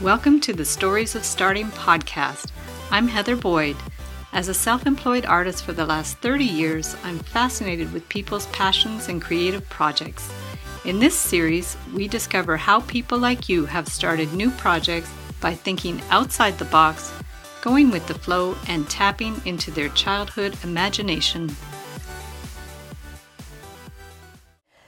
Welcome to the Stories of Starting podcast. I'm Heather Boyd. As a self employed artist for the last 30 years, I'm fascinated with people's passions and creative projects. In this series, we discover how people like you have started new projects by thinking outside the box, going with the flow, and tapping into their childhood imagination.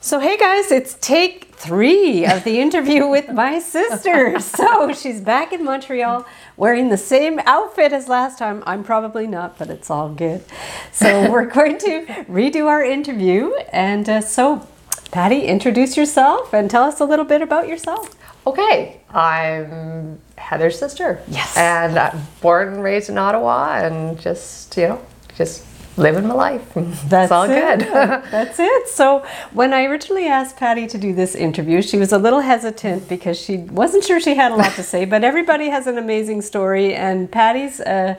So, hey guys, it's take three of the interview with my sister. So, she's back in Montreal wearing the same outfit as last time. I'm probably not, but it's all good. So, we're going to redo our interview. And uh, so, Patty, introduce yourself and tell us a little bit about yourself. Okay, I'm Heather's sister. Yes. And I'm born and raised in Ottawa and just, you know, just living my life. That's all it. good. That's it. So when I originally asked Patty to do this interview, she was a little hesitant because she wasn't sure she had a lot to say. But everybody has an amazing story, and Patty's uh,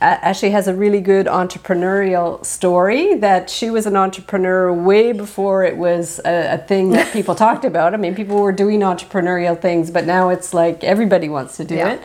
actually has a really good entrepreneurial story. That she was an entrepreneur way before it was a, a thing that people talked about. I mean, people were doing entrepreneurial things, but now it's like everybody wants to do Yeah. it.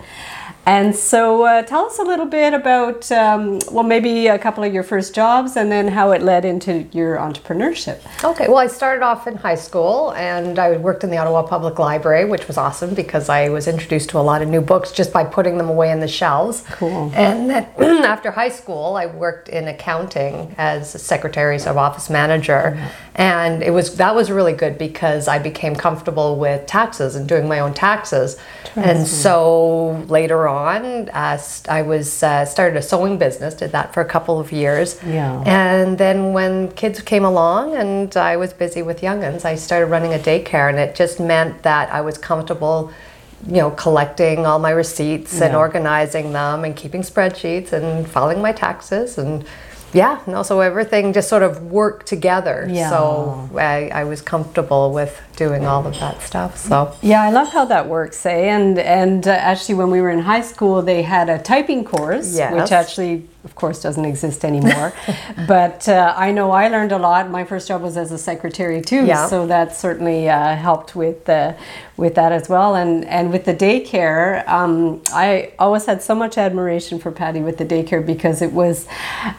And so, uh, tell us a little bit about, um, well, maybe a couple of your first jobs and then how it led into your entrepreneurship. Okay, well, I started off in high school and I worked in the Ottawa Public Library, which was awesome because I was introduced to a lot of new books just by putting them away in the shelves. Cool. And then after high school, I worked in accounting as a secretary's of office manager. And it was that was really good because I became comfortable with taxes and doing my own taxes. And so later on, uh, I was uh, started a sewing business, did that for a couple of years. Yeah. And then when kids came along and I was busy with youngins, I started running a daycare, and it just meant that I was comfortable, you know, collecting all my receipts and organizing them and keeping spreadsheets and filing my taxes and. Yeah, no, so everything just sort of worked together. Yeah. So I, I was comfortable with doing all of that stuff. So Yeah, I love how that works, eh? And and uh, actually, when we were in high school, they had a typing course, Yes. which actually, of course, doesn't exist anymore. but uh, I know I learned a lot. My first job was as a secretary too, Yeah. so that certainly uh, helped with uh, with that as well. And and with the daycare, um, I always had so much admiration for Patty with the daycare because it was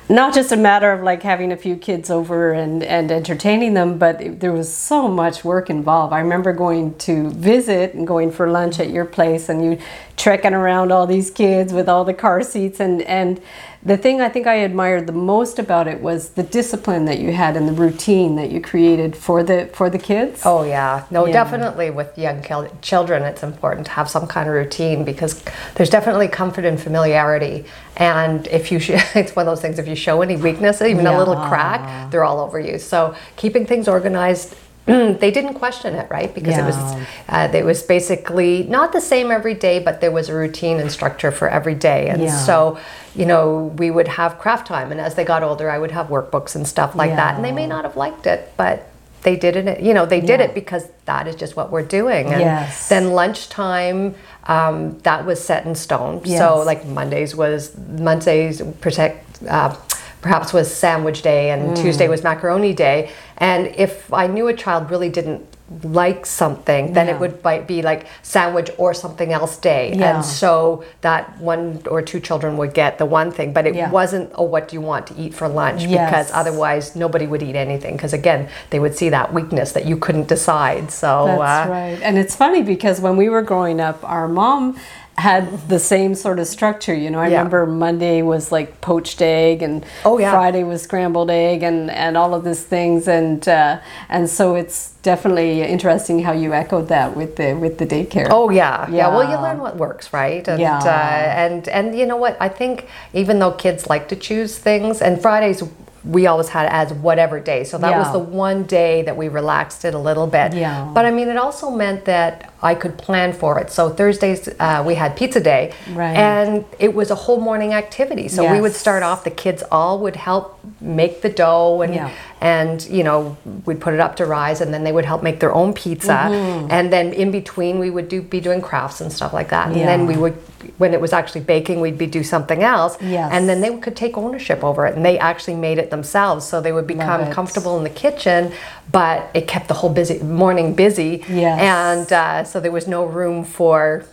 not just a matter of like having a few kids over and and entertaining them, but it, there was so much work involved. I remember going to visit and going for lunch at your place, and you trekking around all these kids with all the car seats and and the thing I think I admired the most about it was the discipline that you had and the routine that you created for the for the kids. Oh yeah, no, Yeah. definitely with young children, it's important to have some kind of routine because there's definitely comfort in familiarity. And if you, sh- it's one of those things. If you show any weakness, even a little crack, they're all over you. So keeping things organized. They didn't question it, right? Because it was Yeah. uh, it was basically not the same every day, but there was a routine and structure for every day. And Yeah. so, you know, we would have craft time, and as they got older, I would have workbooks and stuff like that. And they may not have liked it, but they did it. You know, they did Yeah. it because that is just what we're doing. And Yes. then lunchtime, um, that was set in stone. Yes. So like Mondays was Mondays protect. Uh, Perhaps was sandwich day and Mm. Tuesday was macaroni day. And if I knew a child really didn't like something, then Yeah. it would bi- be like sandwich or something else day. Yeah. And so that one or two children would get the one thing, but it Yeah. wasn't, oh, what do you want to eat for lunch? Yes. Because otherwise nobody would eat anything. Because again, they would see that weakness that you couldn't decide. So, That's uh, right. And it's funny because when we were growing up, our mom had the same sort of structure. You know, I Yeah. remember Monday was like poached egg, and Oh, yeah. Friday was scrambled egg, and and all of these things, and uh, and so it's definitely interesting how you echoed that with the with the daycare. Oh yeah. yeah, Well, you learn what works, right? And, Yeah. Uh, and and you know what? I think even though kids like to choose things, and Fridays we always had as whatever day, so that was the one day that we relaxed it a little bit. Yeah. But I mean, it also meant that I could plan for it. So Thursdays uh, we had pizza day, Right. and it was a whole morning activity. So we would start off. The kids all would help make the dough and Yeah. and you know we'd put it up to rise and then they would help make their own pizza Mm-hmm. and then in between we would do be doing crafts and stuff like that and then we would when it was actually baking we'd be do something else Yes. and then they could take ownership over it and they actually made it themselves so they would become comfortable in the kitchen but it kept the whole busy morning busy Yes. and uh, so there was no room for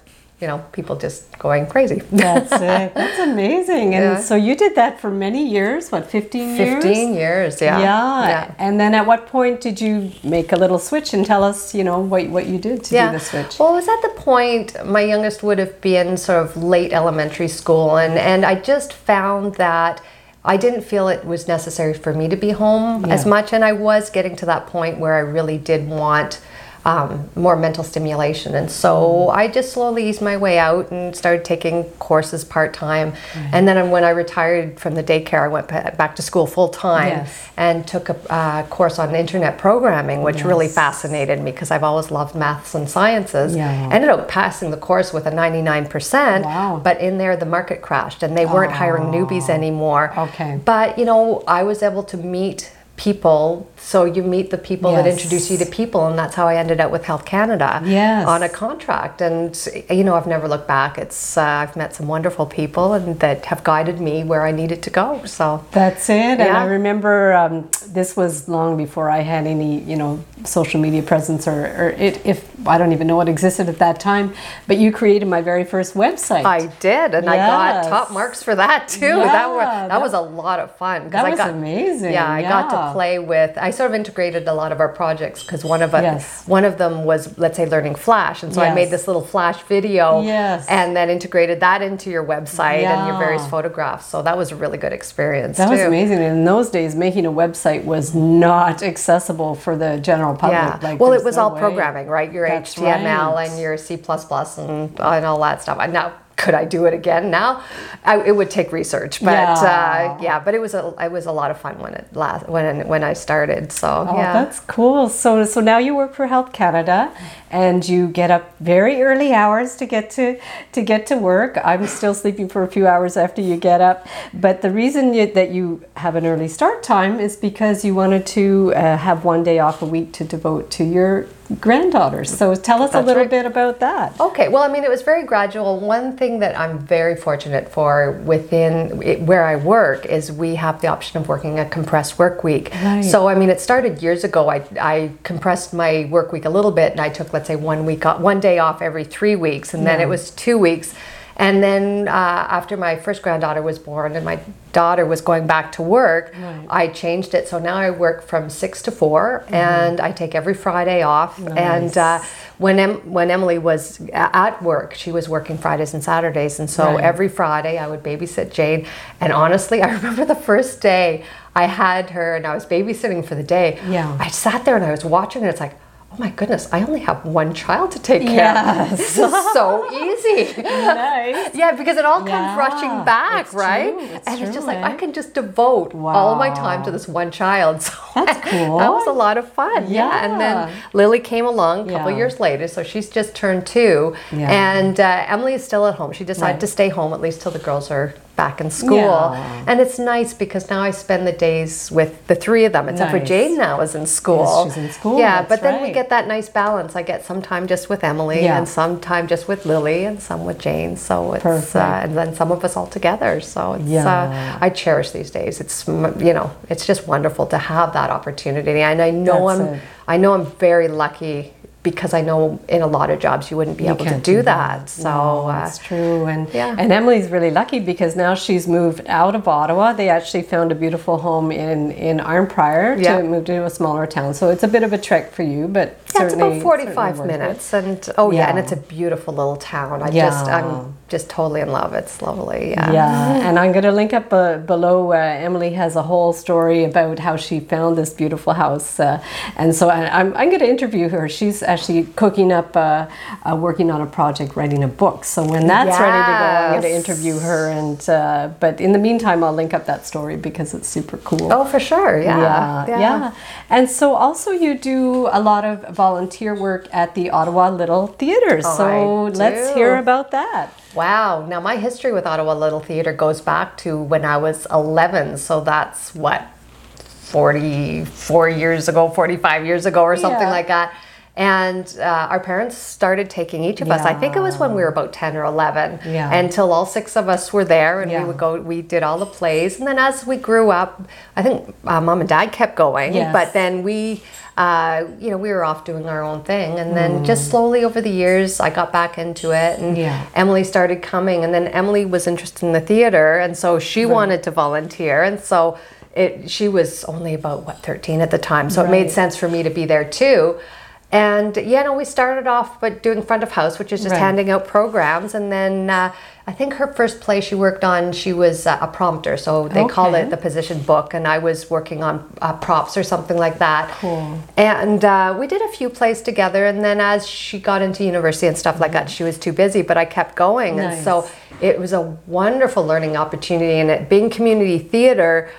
you know, people just going crazy. That's it. That's amazing. And Yeah. so you did that for many years. What, 15 years? 15 years, yeah. Yeah. And then at what point did you make a little switch and tell us, you know, what, what you did to do the switch? Well, it was at the point my youngest would have been sort of late elementary school, and, and I just found that I didn't feel it was necessary for me to be home as much, and I was getting to that point where I really did want. Um, more mental stimulation, and so Mm. I just slowly eased my way out and started taking courses part time. And then when I retired from the daycare, I went back to school full time Yes. and took a uh, course on internet programming, which really fascinated me because I've always loved maths and sciences. Yeah. Ended up passing the course with a 99%, Wow. but in there the market crashed and they weren't hiring newbies anymore. Okay. But you know, I was able to meet people so you meet the people that introduce you to people and that's how I ended up with Health Canada Yes. on a contract. And you know I've never looked back. It's uh, I've met some wonderful people and that have guided me where I needed to go so. That's it. And I remember um, this was long before I had any, you know, social media presence or, or it, if I don't even know what existed at that time. But you created my very first website. I did, and I got top marks for that too. that was that, that- was a lot of fun. That I was got, amazing, Yeah, I got to play with. I sort of integrated a lot of our projects because one of it, Yes. one of them was let's say learning Flash, and so I made this little Flash video, Yes. and then integrated that into your website and your various photographs. So that was a really good experience. that was amazing. And in those days, making a website was not accessible for the general public. Yeah. Like, well, it was no all way. programming, right? Your That's HTML right. and your C++ and, and all that stuff. Now, could I do it again now? I, it would take research, but Yeah. uh, yeah. But it was a it was a lot of fun when it last when when I started. So Oh, yeah. that's cool. So, so now you work for Health Canada, and you get up very early hours to get to to get to work. I'm still sleeping for a few hours after you get up, but the reason you, that you have an early start time is because you wanted to uh, have one day off a week to devote to your granddaughter. So, tell us a little right. bit about that. Okay, well, I mean, it was very gradual. One thing that I'm very fortunate for within it, where I work is we have the option of working a compressed work week. Right. So, I mean, it started years ago. I, I compressed my work week a little bit, and I took, let's say, one week, one day off every three weeks, and then it was two weeks. And then uh, after my first granddaughter was born and my daughter was going back to work, I changed it. So now I work from six to 4 and I take every Friday off. And uh, when em- when Emily was at work, she was working Fridays and Saturdays, and so Right. every Friday I would babysit Jane. And honestly, I remember the first day I had her and I was babysitting for the day. Yeah. I sat there and I was watching, and it's like. Oh my goodness! I only have one child to take care of. Yes. This is so easy. Nice. Yeah, because it all comes Yeah, rushing back, it's right? true, it's and it's true, just like eh? I can just devote all my time to this one child. So That's cool. that was a lot of fun. Yeah. And then Lily came along a couple Yeah. years later, so she's just turned two. Yeah. And uh, Emily is still at home. She decided Right. to stay home at least till the girls are back in school. Yeah. And it's nice because now I spend the days with the three of them, except for Nice. Jane now is in school. she's in school, Yeah, but then we get that nice balance. I get some time just with Emily Yeah. and some time just with Lily and some with Jane. So it's uh, and then some of us all together. So it's Yeah. uh, I cherish these days. It's you know it's just wonderful to have that opportunity, and I know That's I'm it. I know I'm very lucky because I know in a lot of jobs you wouldn't be You able to do, do that. So No, uh, that's true. And yeah. and Emily's really lucky because now she's moved out of Ottawa. They actually found a beautiful home in in Arnprior Yeah. to move to a smaller town. So it's a bit of a trek for you, but yeah, it's about 45 certainly worth minutes, and oh yeah. and it's a beautiful little town. I Yeah. just I'm just totally in love. It's lovely. Yeah. Yeah, and I'm going to link up uh, below. Uh, Emily has a whole story about how she found this beautiful house, uh, and so I, I'm, I'm going to interview her. She's actually cooking up, uh, uh, working on a project, writing a book. So when that's ready to go, I'm going to interview her. And uh, but in the meantime, I'll link up that story because it's super cool. Oh, for sure. Yeah. yeah, yeah. And so also you do a lot of volunteer work at the Ottawa Little Theatre. Oh, so let's hear about that. Wow. Now, my history with Ottawa Little Theatre goes back to when I was 11. So that's what, 44 years ago, 45 years ago, or something Yeah. like that. And uh, our parents started taking each of us. I think it was when we were about 10 or 11. Yeah. Until all six of us were there and Yeah. we would go, we did all the plays. And then as we grew up, I think uh, mom and dad kept going. Yes. But then we, uh, you know, we were off doing our own thing. And then just slowly over the years, I got back into it. And Yeah. Emily started coming. And then Emily was interested in the theater. And so she wanted to volunteer. And so it, she was only about, what, 13 at the time. So it made sense for me to be there too. And yeah, no, we started off but doing front of house, which is just Right. handing out programs. And then uh, I think her first play she worked on, she was uh, a prompter. So they call it the position book. And I was working on uh, props or something like that. Cool. And uh, we did a few plays together. And then as she got into university and stuff like that, she was too busy, but I kept going. And so it was a wonderful learning opportunity. And it being community theater,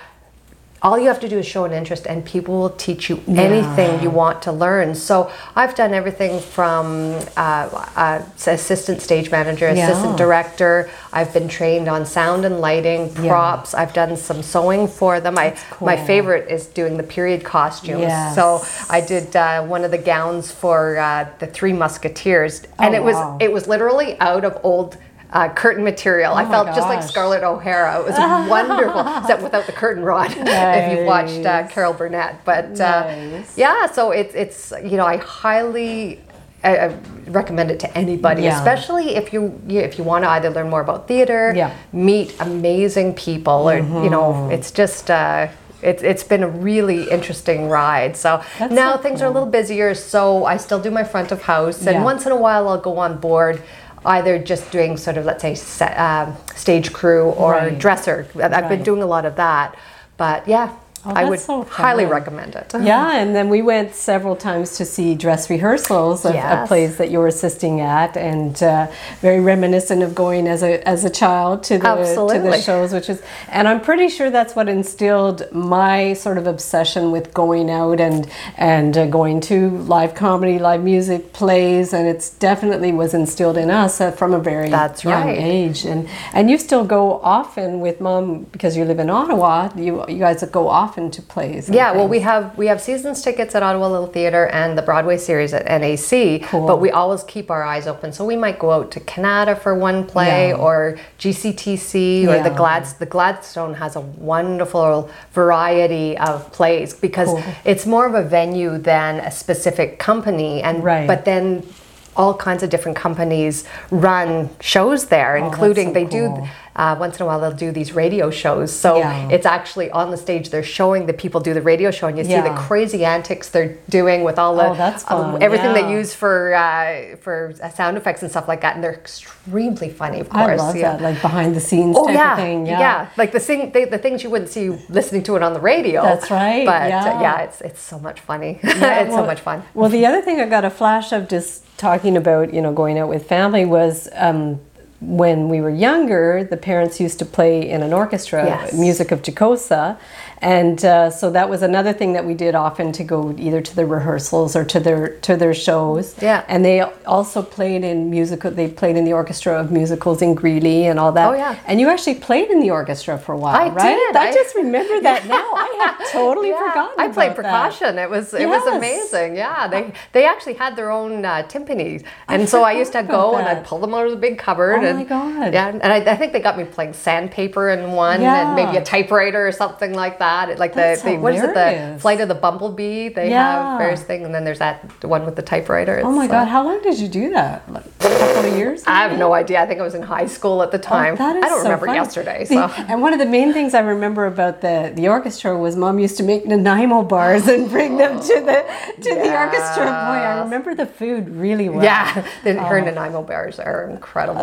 all you have to do is show an interest and people will teach you anything you want to learn so i've done everything from uh, uh, assistant stage manager assistant Yeah. director i've been trained on sound and lighting Yeah. props i've done some sewing for them I, my favorite is doing the period costumes Yes. so i did uh, one of the gowns for uh, the three musketeers and Oh, it was wow. it was literally out of old uh, curtain material. I Oh my felt just like. Scarlett O'Hara. It was wonderful, except without the curtain rod. if you've watched uh, Carol Burnett, but uh, Nice. yeah, so it's it's you know I highly. I I recommend it to anybody, Yeah. especially if you you- if you want to either learn more about theater, Yeah. Mm-hmm. meet amazing people, or you know, it's just uh, it's it's been a really interesting ride. So That's now so things are a little busier, so I still do my front of house, and Yeah. once in a while I'll go on board. Either just doing sort of let's say set, um, stage crew or Right. dresser. I've been doing a lot of that, but yeah, Oh, I would so highly recommend it. Yeah, and then we went several times to see dress rehearsals of, of plays that you were assisting at, and uh, very reminiscent of going as a as a child to the to the shows, which is, and I'm pretty sure that's what instilled my sort of obsession with going out and and uh, going to live comedy, live music, plays, and it's definitely was instilled in us uh, from a very That's young right. age, and and you still go often with mom because you live in Ottawa. You you guys go often to plays. Yeah, well, we have we have seasons tickets at Ottawa Little Theatre and the Broadway series at NAC. Cool. But we always keep our eyes open, so we might go out to Kanata for one play Yeah. or GCTC or the Yeah. Glads. The Gladstone has a wonderful variety of plays because Cool. it's more of a venue than a specific company, and Right. but then. All kinds of different companies run shows there, Oh, including so they do uh, once in a while they'll do these radio shows. So Yeah. it's actually on the stage. They're showing the people do the radio show, and you see the crazy antics they're doing with all the Oh, that's um, everything they yeah. use for uh, for uh, sound effects and stuff like that. And they're extremely funny, of course. I love yeah. that, like behind the scenes Oh type yeah, of thing. yeah, Like the thing, they, the things you wouldn't see listening to it on the radio. That's right, But uh, yeah. yeah, it's it's so much funny. Yeah, it's so much fun. Well, the other thing I got a flash of just talking about, you know, going out with family was um, when we were younger, the parents used to play in an orchestra, Yes. music of Jacosa. And uh, so that was another thing that we did often to go either to the rehearsals or to their to their shows. Yeah. And they also played in musical. They played in the orchestra of musicals in Greeley and all that. Oh, yeah. And you actually played in the orchestra for a while, I right? did. I, I- just remember that now. I had totally Yeah, forgotten. I played about that. percussion. It was it was amazing. Yeah, they they actually had their own uh, timpani, and so I used to go about and. I'd pull them out of the big cupboard. Oh and, my God. Yeah, and I, I think they got me playing sandpaper in one, Yeah. and maybe a typewriter or something like that. Like That's the, the what is it? The flight of the bumblebee. They Yeah. have various things, and then there's that one with the typewriter. Oh my It's, God! How long did you do that? Couple of years? I have no idea. I think I was in high school at the time. Oh, That is I don't so remember funny. yesterday. So. and one of the main things I remember about the, the orchestra was mom used to make Nanaimo bars and bring them to the to the orchestra. Boy, I remember the food really well. Yeah, the, her Oh. Nanaimo bars are incredible.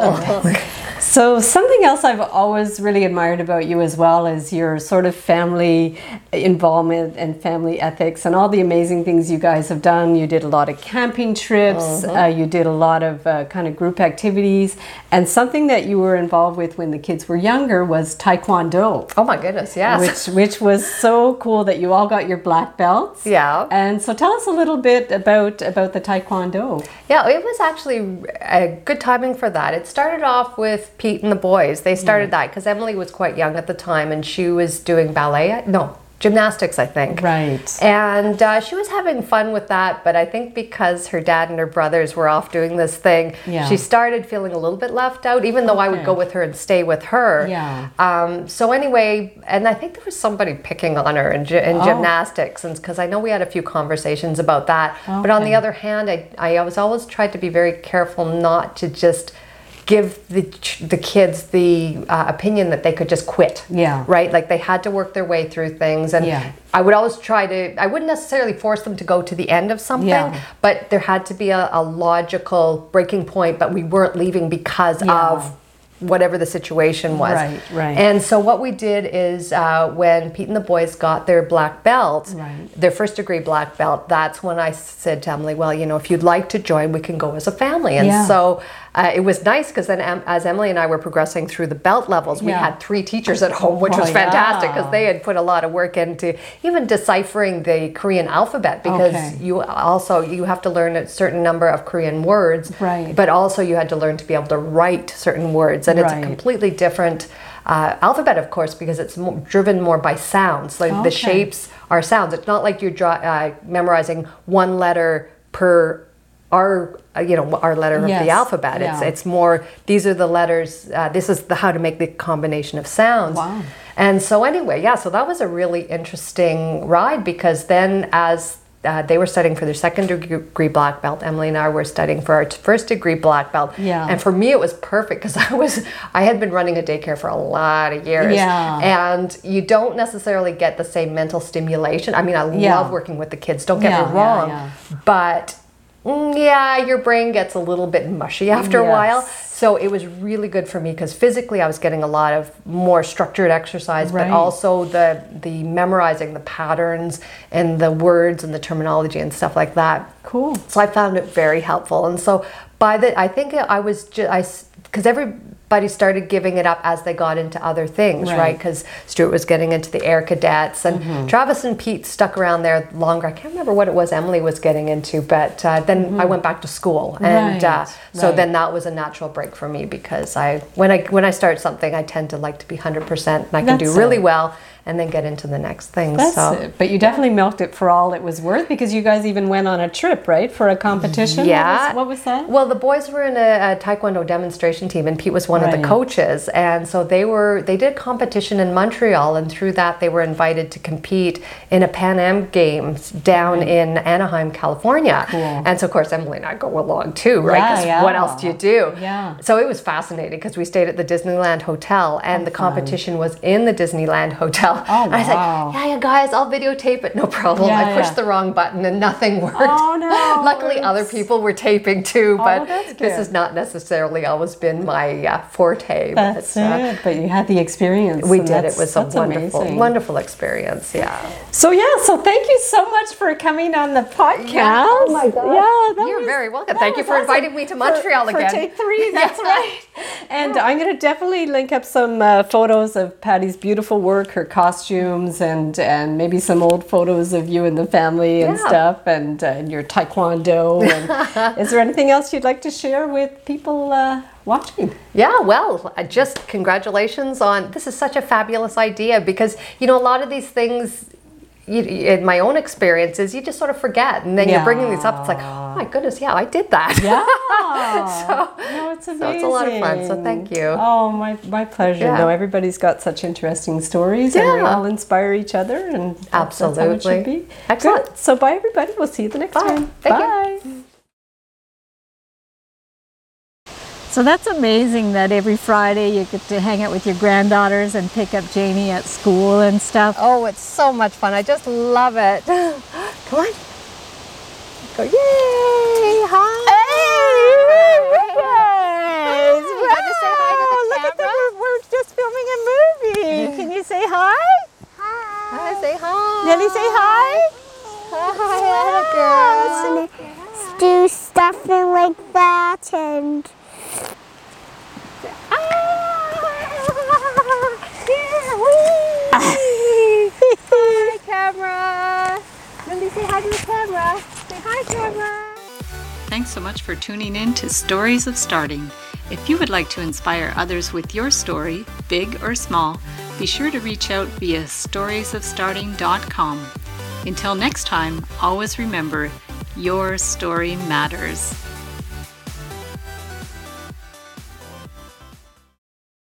So something else I've always really admired about you as well is your sort of family involvement and family ethics and all the amazing things you guys have done. You did a lot of camping trips. uh you did a lot of uh, kind of group activities, and something that you were involved with when the kids were younger was taekwondo. oh my goodness, yes. Which, which was so cool that you all got your black belts. Yeah. And so tell us a little bit about about the taekwondo. Yeah, it was actually a good timing for that. It started off with Pete and the boys. They started that because Emily was quite young at the time and she was doing ballet. No, gymnastics, I think. Right. And uh, she was having fun with that, but I think because her dad and her brothers were off doing this thing, Yeah. she started feeling a little bit left out, even though I would go with her and stay with her. Yeah. Um, so anyway, and I think there was somebody picking on her in, in Oh. gymnastics, and because I know we had a few conversations about that. But on the other hand, I, I was always tried to be very careful not to just give the the kids the uh, opinion that they could just quit. Yeah. Right. Like they had to work their way through things, and Yeah. I would always try to. I wouldn't necessarily force them to go to the end of something, Yeah. but there had to be a, a logical breaking point. But we weren't leaving because Yeah. of whatever the situation was. Right, right. And so what we did is uh, when Pete and the boys got their black belt, Right. their first degree black belt, that's when I said to Emily, well, you know, if you'd like to join, we can go as a family. And Yeah. so uh, it was nice because then em- as Emily and I were progressing through the belt levels, we Yeah. had three teachers at home, which Oh, was fantastic yeah. because they had put a lot of work into even deciphering the Korean alphabet because Okay. you also you have to learn a certain number of Korean words, Right. but also you had to learn to be able to write certain words, and it's a completely different uh, alphabet, of course, because it's mo- driven more by sounds. Like the shapes are sounds. It's not like you're draw, uh, memorizing one letter per our uh, you know our letter of the alphabet. It's yeah. it's more these are the letters. Uh, this is the how to make the combination of sounds. Wow. And so anyway, yeah, so that was a really interesting ride because then as uh, they were studying for their second degree black belt. Emily and I were studying for our first degree black belt. Yeah. And for me, it was perfect because I was I had been running a daycare for a lot of years. Yeah. And you don't necessarily get the same mental stimulation. I mean, I Yeah. love working with the kids. Don't get Yeah, me wrong. But Mm, yeah, your brain gets a little bit mushy after a while. So it was really good for me because physically I was getting a lot of more structured exercise, Right. but also the the memorizing the patterns and the words and the terminology and stuff like that. Cool. So I found it very helpful. And so by the, I think I was just, I, because everybody started giving it up as they got into other things, Right. right? Because Stuart was getting into the air cadets and Mm-hmm. Travis and Pete stuck around there longer. I can't remember what it was Emily was getting into, but uh, then I went back to school. And uh, Mm-hmm. So right. then that was a natural break for me because I, when I, when I start something, I tend to like to be 100% and I can do really it. well and then get into the next thing. That's so. it. But you definitely milked it for all it was worth because you guys even went on a trip, right, for a competition. Yeah. What was, what was that? Well, the boys were in a, a taekwondo demonstration team, and Pete was one of the coaches. And so they were they did competition in Montreal, and through that they were invited to compete in a Pan Am Games down mm. in Anaheim, California. Cool. And so of course Emily and I go along too, right? Yeah, yeah. what else do you do? Yeah. So it was fascinating because we stayed at the Disneyland Hotel, and the competition was in the Disneyland Hotel. Oh, And I said, wow. "Yeah, yeah, guys, I'll videotape it, no problem." Yeah, I pushed yeah. the wrong button, and nothing worked. Oh, no. Luckily, other people were taping too, but Oh, this has not necessarily always been my uh, forte. That's but, uh, it. But you had the experience. we did. It was a wonderful, amazing. wonderful experience. Yeah. So yeah, so thank you so much for coming on the podcast. Yeah. Oh my gosh. Yeah, that You're was- very welcome. Thank you for awesome. inviting me to Montreal for, again. For take three, that's right. And I'm going to definitely link up some uh, photos of Patty's beautiful work, her costumes, and and maybe some old photos of you and the family and Yeah. stuff, and, uh, and your taekwondo. And is there anything else you'd like to share with people uh, watching? Yeah, well, just congratulations on this is such a fabulous idea because you know a lot of these things you, in my own experiences you just sort of forget and then you're bringing these up it's like oh my goodness yeah I did that Yeah. so no, it's amazing. so it's a lot of fun, so thank you. Oh, my, my pleasure. Yeah. No, everybody's got such interesting stories and we all inspire each other and that's, that's how it should Absolutely. be. Excellent. Good. So bye everybody. We'll see you the next Bye. time. Thank you. So that's amazing that every Friday you get to hang out with your granddaughters and pick up Jamie at school and stuff. Oh, it's so much fun. I just love it. Come on. Go, yay! Hi! Hey, You got to say hi the look at camera? that. We're, we're just filming a movie. Can you say hi? Hi, Hi, say hi. Nelly, say hi. Hi, girl. do stuffing like that and Hi, camera. Lindy, say hi to the camera. Say hi, camera. thanks so much for tuning in to Stories of Starting. If you would like to inspire others with your story, big or small, be sure to reach out via storiesofstarting.com. Until next time, always remember your story matters.